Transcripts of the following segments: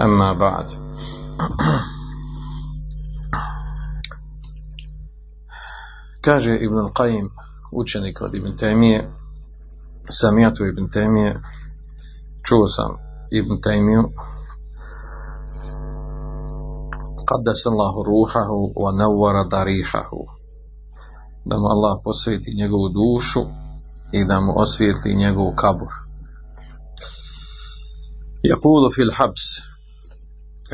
أما بعد. كاجي ابن القيم وشنك ابن تيمية سمعت ابن تيمية شوسا ابن تيمية قدس الله روحه ونور ضريحه. دم الله بسيتي نيغو دوشو إذا مؤسفيتي نيجو كبر يقول في الحبس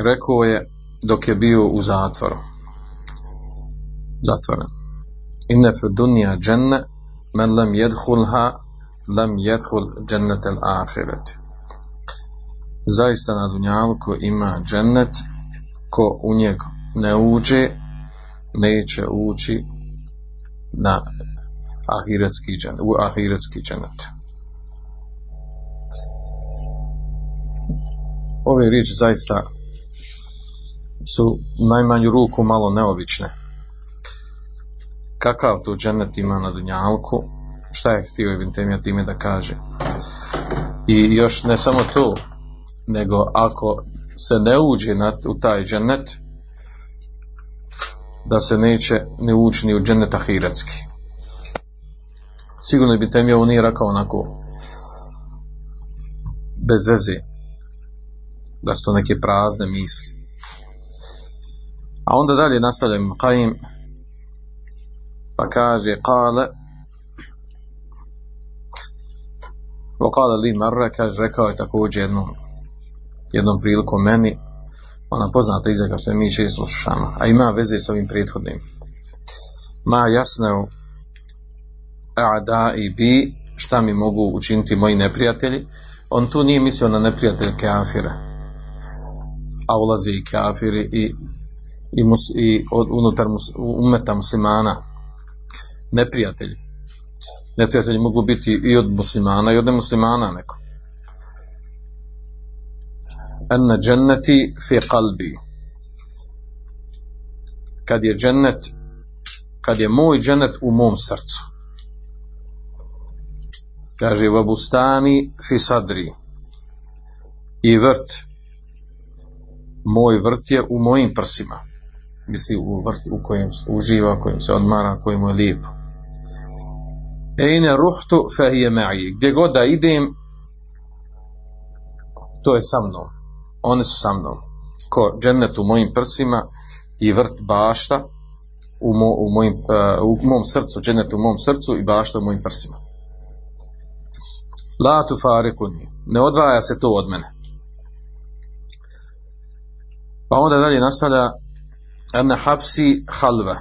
rekao je dok je bio u zatvoru. Zatvoren. Inne fi dunja dženne men lem jedhulha lem jedhul džennet el ahiret. Zaista na dunjalku ima džennet ko u njega ne uđe neće ući na ahiretski džennet, u ahiretski džennet. Ove riječi zaista su najmanju ruku malo neobične. Kakav to džennet ima na dunjalku, šta je htio Ibn Temija time da kaže. I još ne samo to, nego ako se ne uđe na, u taj džennet, da se neće ne ući ni u džennet ahiretski. Sigurno bi tem je ovo nije rekao onako bez veze da su to neke prazne misli. A onda dalje nastavljamo Qaim pa kaže kale Vokale li marre, kaže, rekao je također jednom, jednom prilikom meni, ona poznata izreka što je mi često slušamo, a ima veze s ovim prethodnim. Ma jasno a'da i bi, šta mi mogu učiniti moji neprijatelji, on tu nije mislio na neprijatelje kafira, a ulazi i kafiri i, i, mus, i od, unutar mus, umeta muslimana, neprijatelji. Neprijatelji mogu biti i od muslimana i od nemuslimana neko. Enne dženneti fi kalbi. Kad je džennet, kad je moj džennet u mom srcu. Kaže vabustani fi sadri. I vrt. Moj vrt je u mojim prsima. Misli u vrt u kojem uživa, u kojem se odmara, kojem je lijepo. Ejne ruhtu fehije ma'i. Gdje god da idem, to je sa mnom. One su sa mnom. Ko džennet u mojim prsima i vrt bašta u, mo, u, mojim, uh, u mom srcu, džennet u mom srcu i bašta u mojim prsima. La tu farikuni. Ne odvaja se to od mene. Pa onda dalje nastavlja ene hapsi halve.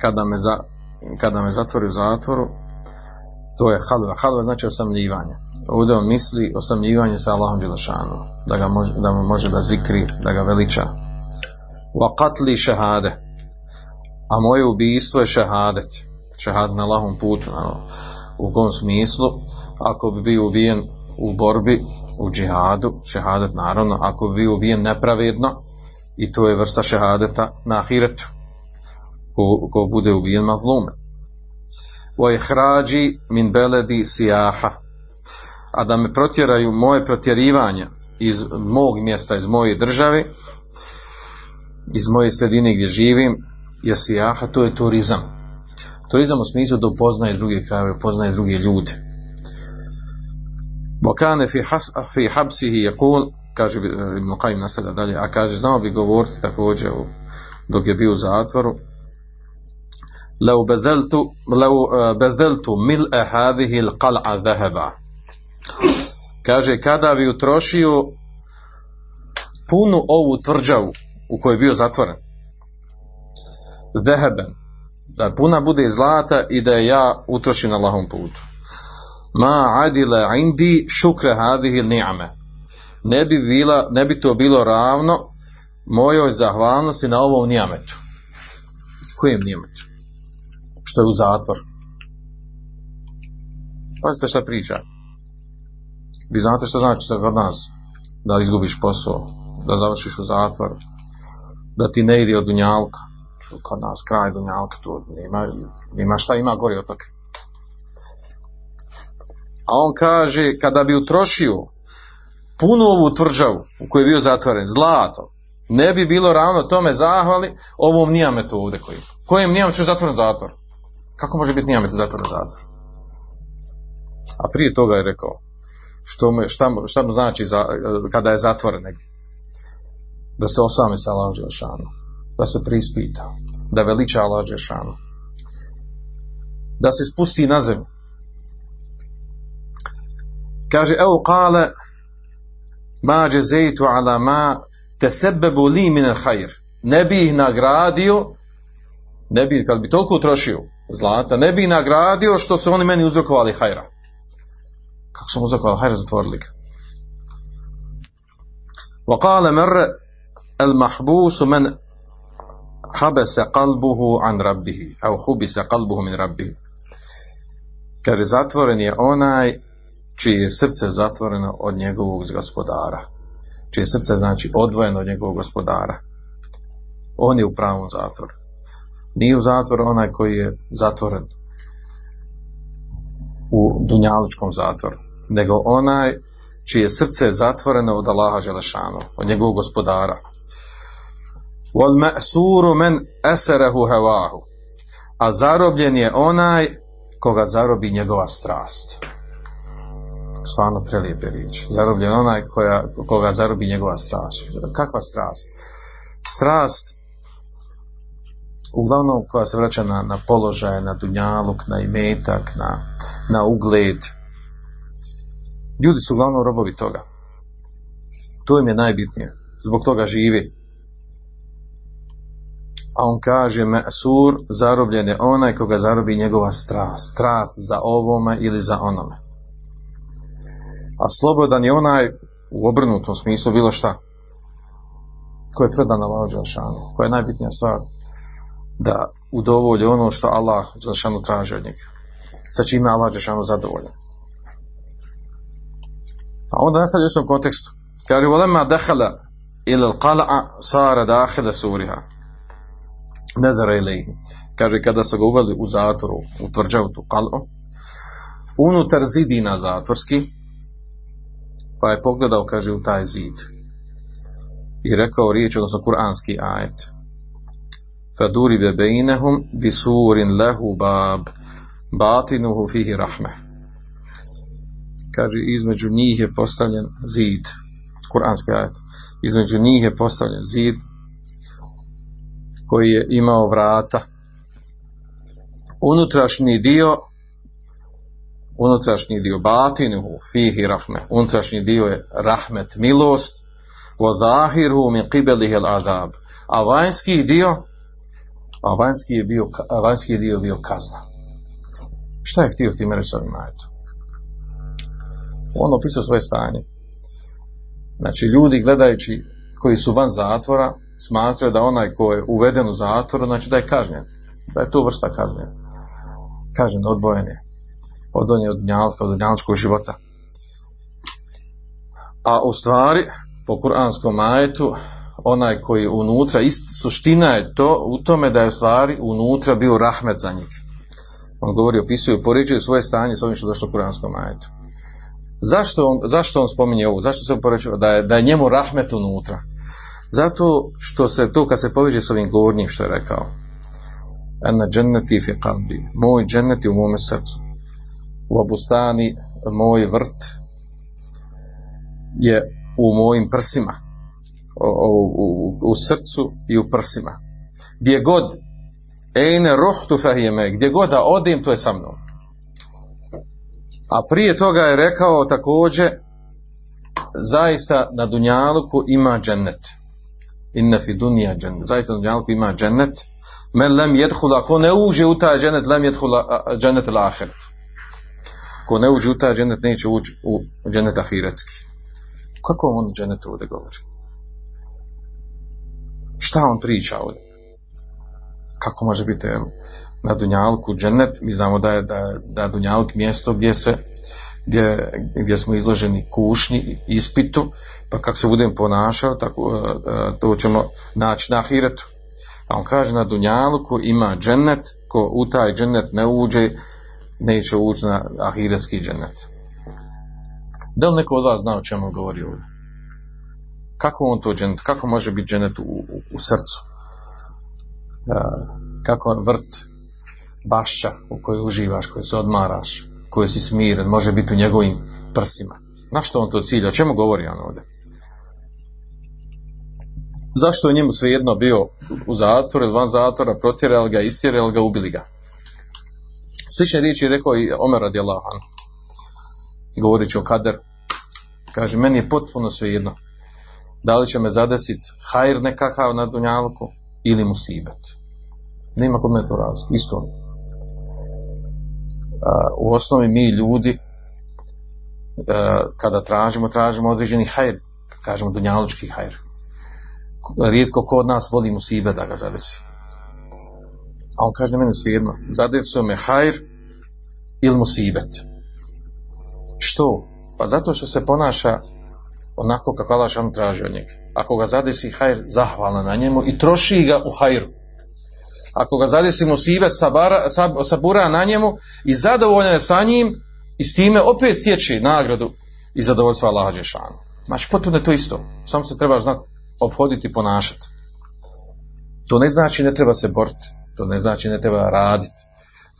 Kada me, za, kada me zatvori u zatvoru, to je halva. Halva znači osamljivanje. Ovdje on misli osamljivanje sa Allahom Đelešanu. Da, ga može, da mu može da zikri, da ga veliča. Wa katli šehade. A moje ubijstvo je šehadet. Šehad na Allahom putu. Na, u kom smislu? Ako bi bio ubijen u borbi, u džihadu, šehadet naravno, ako bi bio ubijen nepravedno, i to je vrsta šehadeta na ahiretu ko, ko bude ubijen mazlume. Wa ihrađi min beledi sijaha. A da me protjeraju moje protjerivanje iz mog mjesta, iz moje države, iz moje sredine gdje živim, je sijaha, to je turizam. Turizam u smislu da upoznaje druge krajeve, upoznaje druge ljude. Bokane fi, has, fi habsihi je kaže Ibn Qaim nastavlja dalje, a kaže, znao bi govoriti također dok je bio u zatvoru, لو بذلت لو بذلت ملء هذه القلعة ذهبا kaže kada bi utrošio punu ovu tvrđavu u kojoj je bio zatvoren zeheben da puna bude zlata i da je ja utrošim na Allahom putu ma adila indi šukre hadihi ni'ame ne bi, bila, ne bi to bilo ravno mojoj zahvalnosti na ovom nijametu. Kojem nijametu? Što je u zatvor. Pazite šta priča. Vi znate što znači da kod nas da izgubiš posao, da završiš u zatvor, da ti ne ide od dunjalka. Kod nas kraj dunjalka, tu nema, nema šta ima gori od toga. A on kaže, kada bi utrošio punu ovu tvrđavu u kojoj je bio zatvoren, zlato, ne bi bilo ravno tome zahvali ovom nijametu ovdje koji. Kojem nijametu zatvoren zatvor? Kako može biti nijamet zatvoren zatvor? A prije toga je rekao, što mu, šta, mu, šta mu znači za, kada je zatvoren negdje? Da se osami sa Allahom da se prispita, da veliča Allah da se spusti na zemlju. Kaže, evo kale, ما جزيت على ما تسبب لي من الخير. نبي نغراديو نبي قال بتوكو تروشيو زلاتا نبي نغراديو شتو سوني مني يوزركو علي خيرا كاك سو يوزركو علي خيرا زتورلك وقال مر المحبوس من حبس قلبه عن ربه أو حبس قلبه من ربه. كاري زاتورن يا اوناي čije je srce zatvoreno od njegovog gospodara. Čije srce znači odvojeno od njegovog gospodara. On je u pravom zatvoru. Nije u zatvoru onaj koji je zatvoren u dunjaličkom zatvoru nego onaj čije je srce zatvoreno od Allaha Želešanu od njegovog gospodara. Wal ma'suru men asarahu hawahu. A zarobljen je onaj koga zarobi njegova strast stvarno prelijepe riječi. Zarobljen onaj koja, koga zarobi njegova strast. Kakva strast? Strast uglavnom koja se vraća na, na položaj, na dunjaluk, na imetak, na, na ugled. Ljudi su uglavnom robovi toga. To im je najbitnije. Zbog toga živi. A on kaže, Mesur, zarobljen je onaj koga zarobi njegova strast. Strast za ovome ili za onome a slobodan je onaj u obrnutom smislu bilo šta ko je predan Allah Đelšanu koja je najbitnija stvar da udovolji ono što Allah Đelšanu traži od njega sa čime Allah Đelšanu zadovoljan. A onda nastavlja u svom kontekstu. Kaže volema dehala ili qala'a sara dahila suriha. Nezara ilaihi kaže kada su ga uveli u zatvoru u tvrđavu tu unutar zidina zatvorski pa je pogledao, kaže, u taj zid. I rekao riječ, odnosno kuranski ajet. Faduri be bejnehum bisurin lehu bab batinuhu fihi rahme. Kaže, između njih je postavljen zid. Kuranski ajet. Između njih je postavljen zid koji je imao vrata. Unutrašnji dio unutrašnji dio batinuhu fihi rahme unutrašnji dio je rahmet milost. Wa zahiruhu min qibalihi al-azab. A vanjski dio a vanjski je bio a vanjski dio bio kazna. Šta je htio tim reći ovim ajetom? On opisao svoje stanje. Znači ljudi gledajući koji su van zatvora smatraju da onaj ko je uveden u zatvor znači da je kažnjen. Da je to vrsta kažnjen kažnjen odvojen je odvojen od dunjalka, od života. A u stvari, po kuranskom ajetu, onaj koji unutra, ist, suština je to u tome da je u stvari unutra bio rahmet za njih. On govori, opisuje, poređuje svoje stanje s ovim što je došlo u kuranskom ajetu. Zašto on, zašto on spominje ovo? Zašto se poređuje da je, da je njemu rahmet unutra? Zato što se to kad se poveže s ovim govornim što je rekao. Ena dženneti fi kalbi. Moj dženneti u mome srcu u obustani moj vrt je u mojim prsima o, u, u srcu i u prsima. Gdje god ejne ruhtu fahijeme gdje god da odim to je sa mnom. A prije toga je rekao također zaista na Dunjaluku ima džennet. Inna fi dunja džennet. Zaista na Dunjaluku ima džennet. Men lem jedhula ko ne uđe u taj džennet lem jedhula džennet l'ahiret ko ne uđe u taj džennet neće ući u džennet ahiretski kako on dženetu ovdje govori? Šta on priča ovdje? Kako može biti jel, na Dunjalku dženet? Mi znamo da je, da, da Dunjalk mjesto gdje se gdje, gdje smo izloženi kušnji, ispitu, pa kako se budemo ponašati, tako, e, e, to ćemo naći na ahiretu. A on kaže na Dunjaluku ima džennet, ko u taj džennet ne uđe, neće ući na ahiretski džennet. Da li neko od vas zna o čemu govori ovdje? Kako on to dženet, kako može biti dženet u, u, u srcu? E, kako vrt, bašća u kojoj uživaš, kojoj se odmaraš, koji si smiren, može biti u njegovim prsima. Na što on to cilja? O čemu govori on ovdje? Zašto je njemu svejedno bio u zatvoru van zatvora, protjerali ga, istjerali ga, ubili ga? Slične riječi je rekao i Omer radi Allahan. Govorit o kader. Kaže, meni je potpuno svejedno. Da li će me zadesit hajr nekakav na dunjalku ili musibet. Nema kod me to razlog. Isto u osnovi mi ljudi kada tražimo, tražimo određeni hajr, kažemo dunjalučki hajr. Rijetko ko od nas voli musibe da ga zadesi. A on kaže meni svijedno, zadesio me hajr ili musibet. Što? Pa zato što se ponaša onako kako Allah on traži od njega. Ako ga zadesi hajr, zahvalna na njemu i troši ga u hajru ako ga zadesi musibet sabara, sab, sabura na njemu i zadovoljan je sa njim i s time opet sjeći nagradu i zadovoljstva Allaha Đešanu. Znači potpuno je to isto. Samo se treba znati obhoditi i ponašati. To ne znači ne treba se boriti. To ne znači ne treba raditi.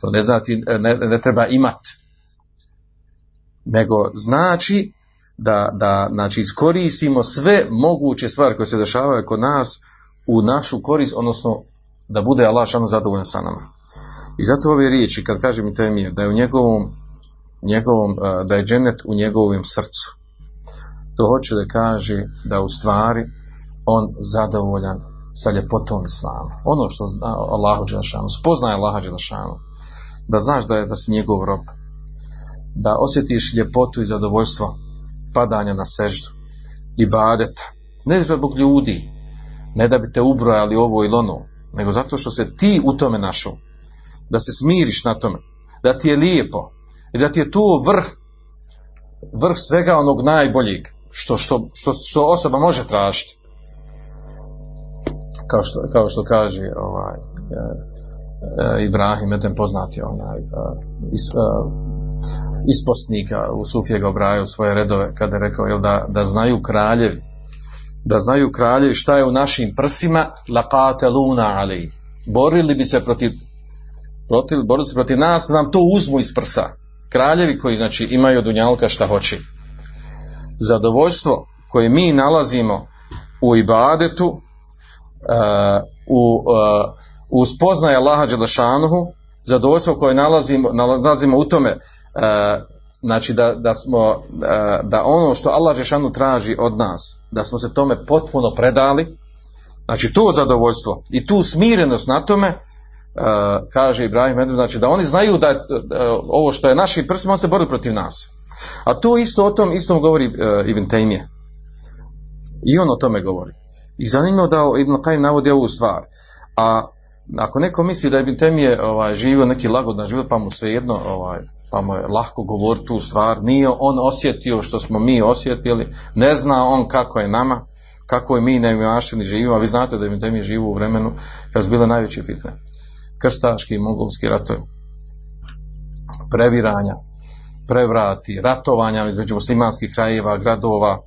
To ne znači ne, ne treba imati. Nego znači da, da znači, iskoristimo sve moguće stvari koje se dešavaju kod nas u našu korist, odnosno da bude Allah šano zadovoljan sa nama. I zato ove riječi, kad kažem temije, da je u njegovom, njegovom da je dženet u njegovom srcu. To hoće da kaže da u stvari on zadovoljan sa ljepotom islama. Ono što zna Allahu Đelešanu, spoznaje Allaha Đelešanu, da znaš da je da si njegov rob, da osjetiš ljepotu i zadovoljstvo padanja na seždu i badeta, ne zbog ljudi, ne da bi te ubrojali ovo ili ono, nego zato što se ti u tome našao. Da se smiriš na tome, da ti je lijepo i da ti je tu vrh, vrh svega onog najboljeg što, što, što, što osoba može tražiti. Kao što, kao što kaže ovaj, e, e, Ibrahim, jedan poznati onaj, e, is, isposnika u Sufije ga obrajao svoje redove kada je rekao jel, da, da znaju kraljevi da znaju kraljevi šta je u našim prsima laqate luna ali borili bi se protiv protiv, borili se protiv nas da nam to uzmu iz prsa. Kraljevi koji znači imaju dunjalka šta hoće. Zadovoljstvo koje mi nalazimo u ibadetu u, uh, u spoznaje Allaha Đelešanuhu zadovoljstvo koje nalazimo, nalazimo u tome uh, znači da, da smo da ono što Allah Žešanu traži od nas da smo se tome potpuno predali znači to zadovoljstvo i tu smirenost na tome kaže Ibrahim Medved, znači da oni znaju da ovo što je našim prstima on se bori protiv nas. A to isto o tom istom govori uh, Ibn Taymiye i on o tome govori i zanimljivo da Ibn Qayyim navodi ovu stvar a ako neko misli da Ibn Taymiye ovaj, živio neki lagodan život pa mu svejedno ovaj, pa mu je lahko govoriti tu stvar, nije on osjetio što smo mi osjetili, ne zna on kako je nama, kako je mi neimašeni živimo, a vi znate da mi mi živu u vremenu kad su bile najveće fitne. Krstaški i mongolski ratovi. Previranja, prevrati, ratovanja između muslimanskih krajeva, gradova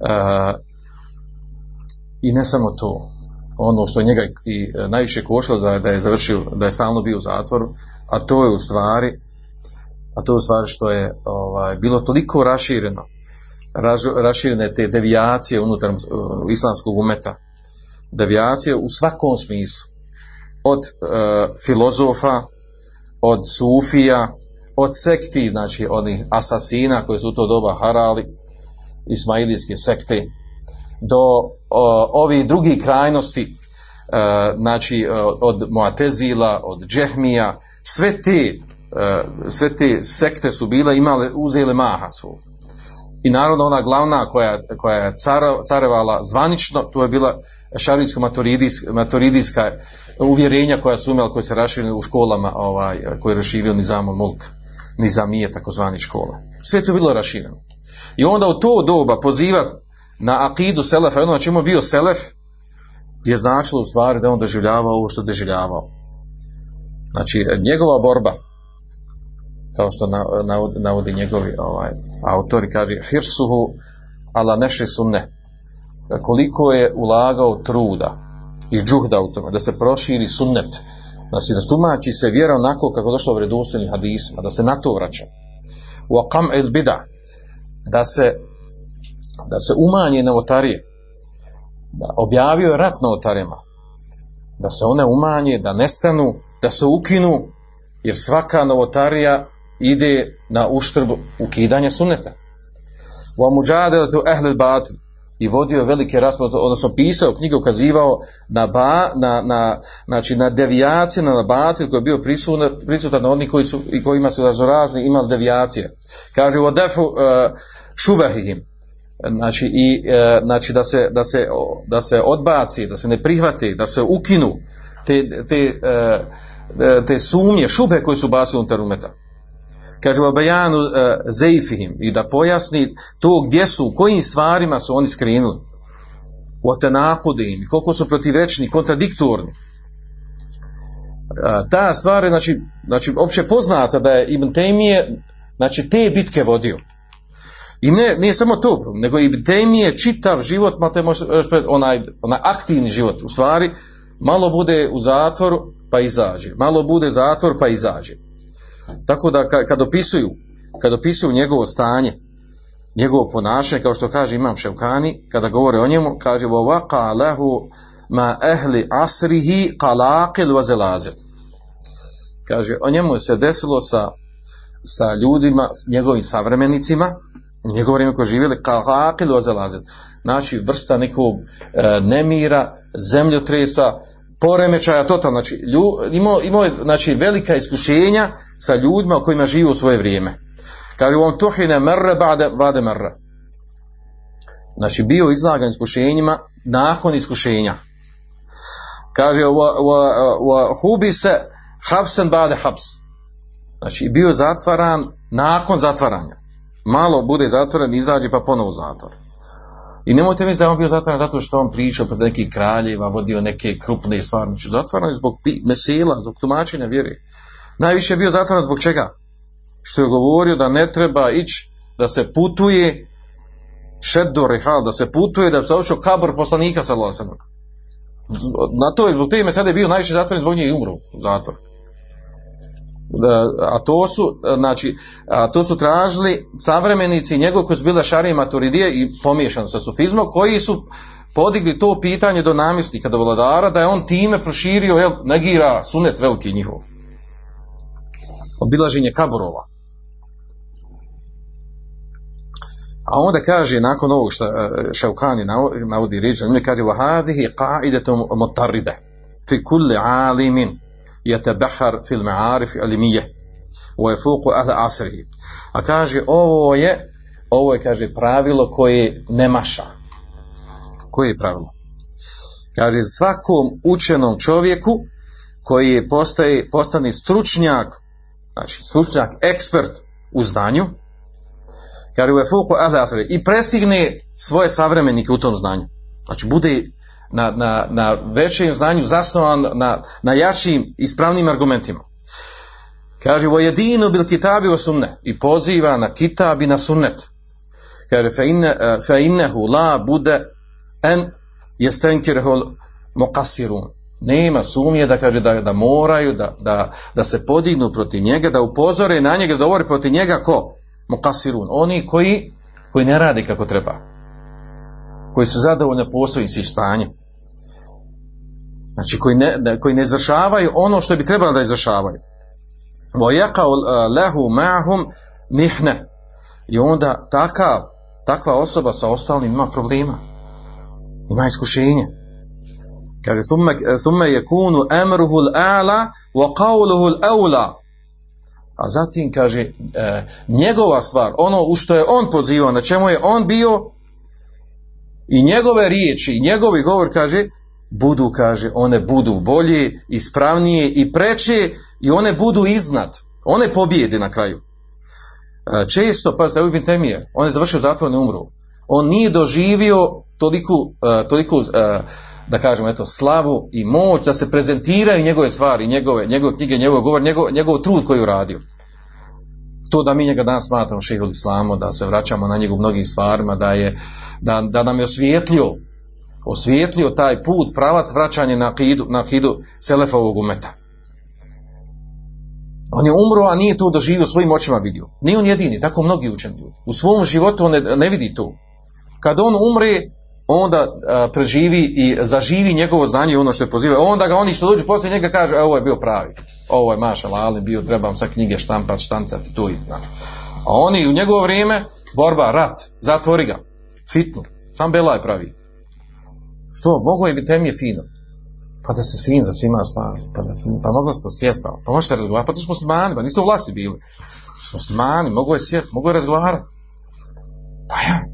e, i ne samo to. Ono što njega i najviše košlo da, da je završio, da je stalno bio u zatvoru, a to je u stvari a to je u stvari što je ovaj, bilo toliko rašireno, raž, raširene te devijacije unutar uh, islamskog umeta, devijacije u svakom smislu, od uh, filozofa, od sufija, od sekti, znači onih asasina koji su u to doba harali, ismailijske sekte, do ovih drugih krajnosti, uh, znači uh, od Moatezila, od Džehmija, sve te sve te sekte su bile imale, uzele maha svog. i naravno ona glavna koja, koja je carevala zvanično, to je bila šarijsko maturidijska uvjerenja koja su imali, koje se raširili u školama, ovaj, koje je raširio Nizamul Mulk, Nizamije, takozvani škola. Sve je to bilo rašireno. I onda u to doba poziva na akidu Selefa, ono na čemu je bio Selef, je značilo u stvari da on doživljavao ovo što doživljavao. Znači, njegova borba, kao što na- navodi, njegovi ovaj, autori, kaže hirsuhu ala nešri sunne. Koliko je ulagao truda i džuhda u tome, da se proširi sunnet, znači da tumači se vjera onako kako došlo u vredostojnim hadisima, da se na to vraća. U aqam il bida, da se, da se umanje novotarije, da objavio je rat novotarijama, da se one umanje, da nestanu, da se ukinu, jer svaka novotarija ide na uštrb ukidanja sunneta. Wa muđadelatu ehlil batil i vodio velike rasprave, odnosno pisao knjigu, ukazivao na, ba, na, na, znači na devijacije, na batil koji je bio prisutan, prisutan na koji su, i kojima su razorazni imali devijacije. Kaže u defu uh, šubahihim, znači, i, e, znači da, se, da, se, da se odbaci, da se ne prihvati, da se ukinu te, te, e, e, te sumnje, šube koje su basili unutar umeta. Kaže u bajanu e, zeifihim i da pojasni to gdje su, u kojim stvarima su oni skrenuli. U atenapodim, koliko su protivrečni, kontradiktorni. A, ta stvar je, znači, znači, opće poznata da je Ibn Taymije, znači, te bitke vodio. I ne, nije samo to, nego i Temije čitav život, ma te može, onaj, onaj aktivni život, u stvari, malo bude u zatvoru, pa izađe. Malo bude u zatvor, pa izađe. Tako da ka, kad opisuju, kad opisuju njegovo stanje, njegovo ponašanje, kao što kaže Imam Ševkani, kada govore o njemu, kaže وَوَقَا لَهُ ma ehli asrihi qalaqil wa zelazil. Kaže, o njemu se desilo sa, sa ljudima, s njegovim savremenicima, njegovo vrijeme koje živjeli qalaqil wa zelazil. Znači, vrsta nekog e, nemira, zemljotresa, poremećaja totalno, znači, lju, imao, imao je znači, velika iskušenja sa ljudima u kojima živi u svoje vrijeme. Kaže, on tuhine merre bade, bade merre. Znači, bio izlagan iskušenjima nakon iskušenja. Kaže, wa, hubi se hapsen bade haps. Znači, bio zatvaran nakon zatvaranja. Malo bude zatvoren, izađe pa ponovo u zatvor. I nemojte misliti da je on bio zatvoren zato što on pričao pred nekih kraljeva, vodio neke krupne stvari. Znači, zatvoren je zbog mesela, zbog tumačenja vjere. Najviše je bio zatvoren zbog čega? Što je govorio da ne treba ići, da se putuje šeddo rehal, da se putuje, da bi se ošao kabor poslanika sa. Na to je, zbog te mesede je bio najviše zatvoren zbog nje i umro u zatvor. Da, a to su znači a to su tražili savremenici njegov koji su bili šarije maturidije i pomiješan sa sufizmom koji su podigli to pitanje do namjesnika do vladara da je on time proširio jel, negira sunet veliki njihov. Obilaženje kaburova. A onda kaže nakon ovog što Šaukani navodi riječ on kaže vahadihi qa'idatum mutarride fi kulli alimin يتبحر في المعارف العلمية ويفوق أهل عصره a kaže ovo je ovo je kaže pravilo koje ne maša koje je pravilo kaže svakom učenom čovjeku koji je postaje, postane stručnjak znači stručnjak ekspert u znanju kaže u efuku ahle asre i presigne svoje savremenike u tom znanju znači bude na, na, na većem znanju zasnovan na, na jačim ispravnim argumentima. Kaže, vo jedinu bil kitabi o sunne i poziva na kitab i na sunnet. Kaže, fe, inne, fe la bude en jestenkirhul mokasirun. Nema sumnje da kaže da, da moraju da, da, da se podignu protiv njega, da upozore na njega, da govore protiv njega ko? Mokasirun. Oni koji, koji ne radi kako treba. Koji su zadovoljni poslovim si stanjem. Znači koji ne, koji ne izvršavaju ono što bi trebalo da izvršavaju. Vojaka lehu ma'hum mihne. I onda taka, takva osoba sa ostalim ima problema. Ima iskušenje. Kaže, thumme, je kunu emruhu l'ala wa qavluhu l'awla. a zatim kaže e, njegova stvar, ono u što je on pozivao, na čemu je on bio i njegove riječi, i njegovi govor kaže budu, kaže, one budu bolje, ispravnije i preče i one budu iznad. One pobjede na kraju. E, često, pa Ebu Ibn Temije, on je završio zatvor, ne umro. On nije doživio toliku, e, toliku e, da kažemo, eto, slavu i moć da se prezentiraju njegove stvari, njegove, njegove knjige, njegov govor, njegov, njegov trud koji je uradio. To da mi njega danas smatramo šehol islamu, da se vraćamo na njegov mnogim stvarima, da, je, da, da nam je osvijetlio osvijetlio taj put, pravac vraćanja na akidu, na akidu Selefovog umeta. On je umro, a nije to doživio svojim očima vidio. Nije on jedini, tako mnogi učeni ljudi. U svom životu on ne, ne vidi to. Kad on umre, onda a, preživi i zaživi njegovo znanje ono što je poziva. Onda ga oni što dođu poslije njega kaže, e, ovo je bio pravi. Ovo je maša lali, bio, trebam sa knjige štampat, štancati, tu i da. A oni u njegovo vrijeme, borba, rat, zatvori ga, fitnu, sam Bela je pravi. Što, mogo je biti je fino. Pa da se fin za svima spavi. Pa, da, pa moglo se to sjest, pa, pa možete razgovarati. Pa to su muslimani, pa niste u vlasi bili. Su muslimani, mogu je sjest, mogu je razgovarati. Pa ja,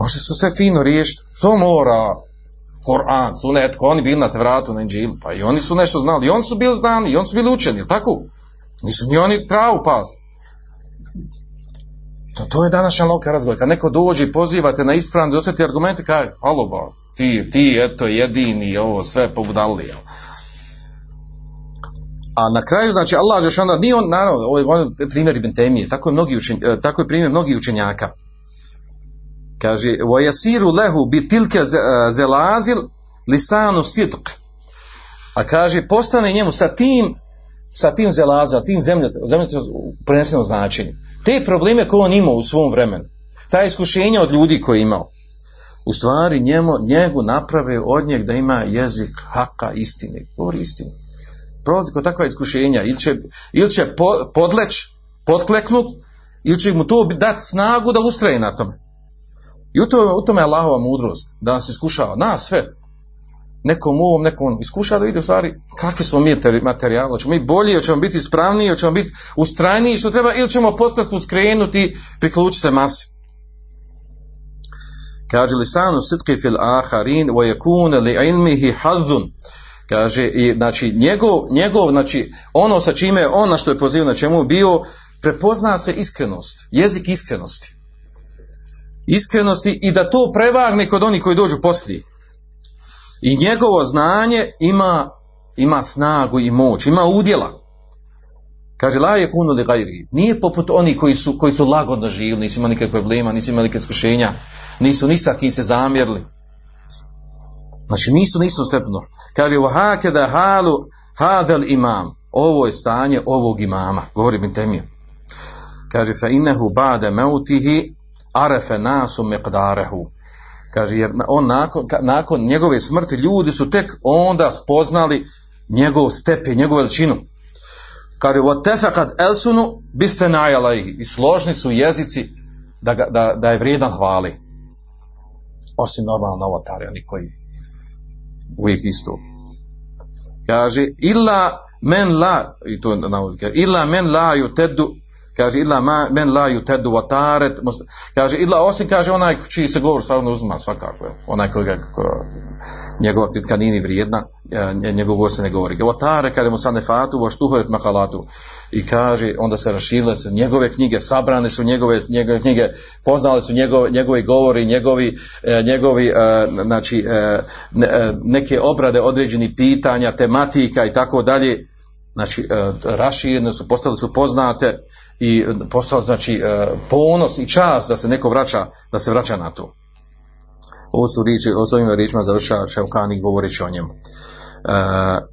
može su sve fino riješiti. Što mora Koran, sunet, ko oni bili na Tevratu, na Inđilu, pa i oni su nešto znali, i oni su bili znani, i oni su bili učeni, tako? Nisu ni oni travu pasti. To, to je današnja loka razgovor. Kad neko dođe i pozivate na ispravne da osjeti argumente, kaže, alo, ba, ti, ti, eto, jedini, ovo, sve pobudali, jel? A na kraju, znači, Allah Žešana, nije on, naravno, ovo je on primjer Ibn Temije, tako je, mnogi učen, e, tako je primjer mnogih učenjaka. Kaže, وَيَسِيرُ lehu bi tilke zelazil lisanu sidq. A kaže, postane njemu sa tim, sa tim zelazom, tim zemljotom, zemljotom u prenesenom značenju. te probleme koje on imao u svom vremenu, ta iskušenja od ljudi koje je imao, u stvari njemu, njegu naprave od njeg da ima jezik haka istine. Govori istinu. Prolazi kod takva iskušenja. Ili će, ili će po, podleć, potkleknut, ili će mu to dati snagu da ustraje na tome. I u tome, u tome je Allahova mudrost. Da nas iskušava. Nas sve. Nekom ovom, nekom iskušava da vidi u stvari kakvi smo mi materijali. Hoćemo mi bolji, hoćemo biti ispravniji, hoćemo biti ustrajniji što treba, ili ćemo potkleknut, skrenuti, priključiti se masi. Kaže lisanu sitki fil aharin wa yakuna li ilmihi hazzun. Kaže i znači njegov njegov znači ono sa čime na što je pozivao na čemu bio prepozna se iskrenost jezik iskrenosti. Iskrenosti i da to prevagne kod onih koji dođu poslije i njegovo znanje ima ima snagu i moć ima udjela Kaže, la je kunu li. Nije poput oni koji su, koji su lagodno živili, nisu imali nikakve problema, nisu imali nikakve iskušenja, nisu ni kim se zamjerili. Znači, nisu, nisu stepno. Kaže, hakeda halu hadel imam. Ovo je stanje ovog imama. Govori bin temije. Kaže, fa innehu ba'de meutihi arefe nasu meqdarehu. Kaže, jer on nakon, nakon njegove smrti ljudi su tek onda spoznali njegov stepe, njegovu veličinu kaže وَتَفَقَدْ elsunu biste najalaih i složni su jezici da, ga, da, da je vrijedan hvali osim normalno novotari oni koji uvijek isto kaže illa men la i to navodi kaže illa men la yutedu kaže illa ma, men la yutedu wataret kaže illa osim kaže onaj čiji se govor stvarno uzma svakako onaj koji ga ko, njegova kritika nije vrijedna, e, njegov govor se ne govori. Otare kada mu sane fatu, vo štuhoret makalatu. I kaže, onda se raširile su njegove knjige, sabrane su njegove, njegove knjige, poznale su njegove, njegovi govori, njegovi, e, njegovi e, znači, neke obrade određenih pitanja, tematika i tako dalje. Znači, raširene su, postale su poznate i postalo znači ponos i čast da se neko vraća, da se vraća na to ovo su riječi, o svojim riječima završava Ševkani govoreći o njemu. E,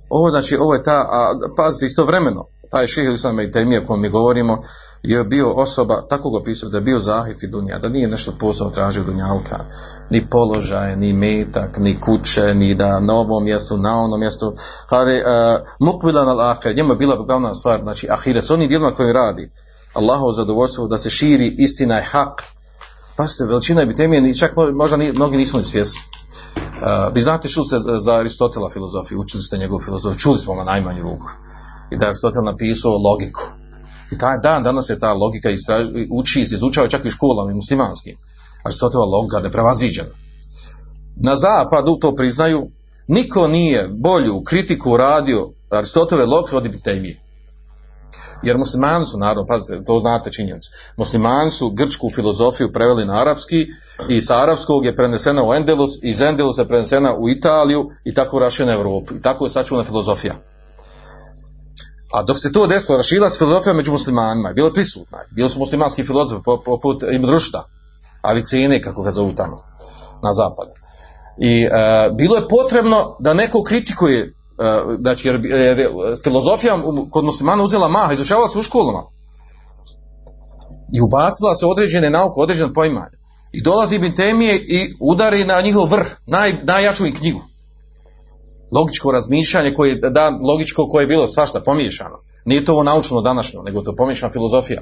ovo znači, ovo je ta, a pazite istovremeno, taj šehe Islam i temije o kojem mi govorimo, je bio osoba, tako ga pisao, da je bio zahif i dunja, da nije nešto posebno tražio dunjalka, ni položaje, ni metak, ni kuće, ni da na ovom mjestu, na onom mjestu, kare, uh, mukbilan al ahir, njemu je bila glavna stvar, znači ahiret, s onim dijelima koji radi, Allahu zadovoljstvo da se širi istina i hak, Pazite, veličina epitemije, čak možda ni, mnogi nismo ni svjesni. Uh, vi znate, čuli ste za Aristotela filozofiju, učili ste njegovu filozofiju, čuli smo na najmanju ruku. I da je Aristotel napisao logiku. I taj dan danas je ta logika istraž, uči izučava čak i školama i muslimanskim. Aristotelova logika neprevaziđena. Na zapadu to priznaju, niko nije bolju kritiku radio Aristotove logike od Ibn. Jer muslimani su, naravno, pazite, to znate činjenicu, muslimani su grčku filozofiju preveli na arapski i sa arapskog je prenesena u Endelus, iz Endelusa je prenesena u Italiju i tako rašena Europu. I tako je sačuvana filozofija. A dok se to desilo, rašila se filozofija među muslimanima, je prisutna. Bili su muslimanski filozofi poput Ibn Rušta, Avicene, kako ga zovu tamo, na zapadu. I e, bilo je potrebno da neko kritikuje, e, znači jer, jer je filozofija kod muslimana uzela maha, izučavala se u školama. I ubacila se određene nauke, određene poimanje. I dolazi Ibn Temije i udari na njihov vrh, naj, najjaču i knjigu. Logičko razmišljanje koje da, logičko koje je bilo svašta pomiješano. Nije to ovo naučno današnjo, nego to pomiješana filozofija.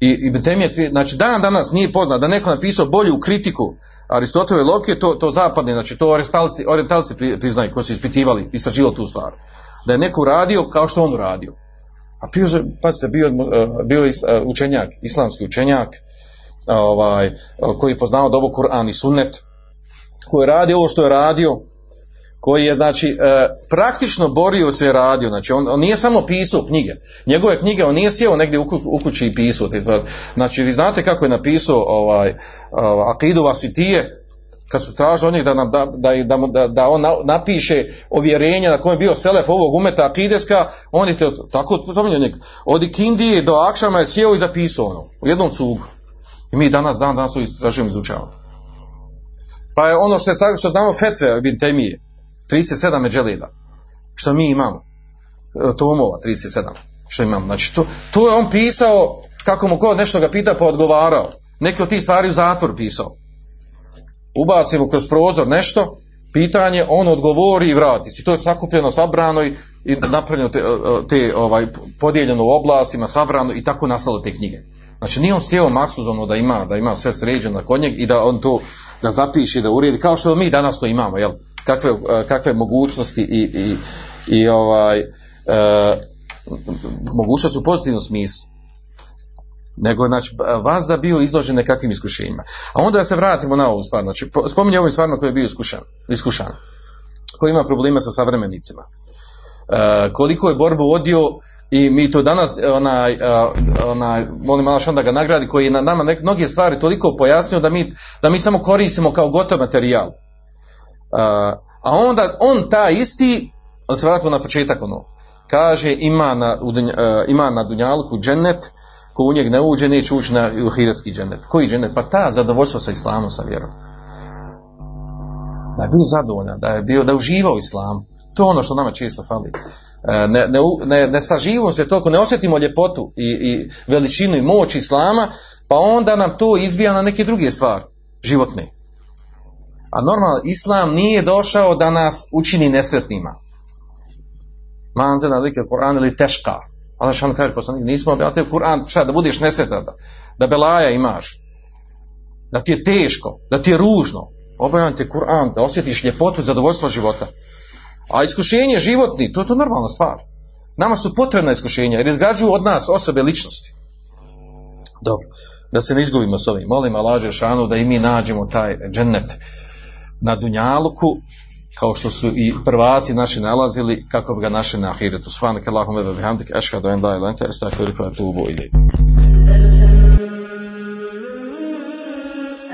I Ibn Temije, znači dan danas nije poznat da neko napisao bolju kritiku Aristotove logike, to, to zapadne, znači to orientalisti, orientalisti priznaju koji su ispitivali, istraživali tu stvar. Da je neko radio kao što on uradio. A bio, pazite, bio, bio učenjak, islamski učenjak, ovaj, koji je poznao dobro Kur'an i Sunnet, koji je radio ovo što je radio, koji je znači e, praktično borio se radio, znači on, on, nije samo pisao knjige, njegove knjige on nije sjeo negdje u, kući i pisao, znači vi znate kako je napisao ovaj, Akidu Vasitije, kad su tražili od njeg da, nam, da, da, da, on napiše ovjerenje na kojem je bio selef ovog umeta Akideska, on je to, tako spominjao njeg, od Ikindije do Akšama je sjeo i zapisao ono, u jednom cugu. I mi danas, dan, danas to istražujemo izučavamo. Pa je ono što, je, što znamo fetve bin temije, 37 međelida, što mi imamo, tomova 37, što imamo, znači to, to je on pisao, kako mu god nešto ga pita pa odgovarao, neke od tih stvari u zatvor pisao. Ubacimo kroz prozor nešto, pitanje, on odgovori i vrati se. To je sakupljeno, sabrano i, i napravljeno te, te ovaj, podijeljeno u oblastima, sabrano i tako nastalo te knjige. Znači nije on sjeo maksuzovno da ima, da ima sve sređeno kod njeg i da on to da zapiše, da uredi, kao što mi danas to imamo, jel? Kakve, kakve mogućnosti i, i, i ovaj, e, mogućnosti u pozitivnom smislu. Nego, znači, vas da bio izložen nekakvim iskušenjima. A onda da se vratimo na ovu stvar. Znači, spominje ovim stvarima koji je bio iskušan, iskušan. Koji ima problema sa savremenicima. E, koliko je borbu vodio i mi to danas onaj, onaj molim Allah da ga nagradi koji je na nama nek, mnoge stvari toliko pojasnio da mi, da mi samo koristimo kao gotov materijal. A onda on ta isti, da se vratimo na početak ono, kaže ima na, ima na Dunjalku džennet, ko u njeg ne uđe, neće ući na hiratski džennet. Koji džennet? Pa ta zadovoljstvo sa islamom, sa vjerom. Da je bio zadovoljan, da je bio, da je uživao islam. To je ono što nama često fali. Ne, ne, ne, ne saživimo se toliko, ne osjetimo ljepotu i, i veličinu i moć islama, pa onda nam to izbija na neke druge stvari, životne. A normalno, islam nije došao da nas učini nesretnima. Manzena like Kur'an ili teška. Allah šan kaže poslanik, nismo objavili Kur'an, šta, da budeš nesretan, da, da belaja imaš, da ti je teško, da ti je ružno. Objavljam te Kur'an, da osjetiš ljepotu zadovoljstvo života. A iskušenje životni, to je to normalna stvar. Nama su potrebna iskušenja, jer izgrađuju od nas osobe ličnosti. Dobro, da se ne izgubimo s ovim. Molim Allah šanu da i mi nađemo taj džennet na Dunjaluku, kao što su i prvaci naši nalazili, kako bi ga našli na ahiretu. Svanak Allahum ebe bihamdik, ešhadu en la ilente, atubu ilaj. Andalusam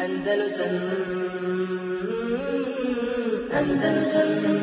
Andalusam Andalusam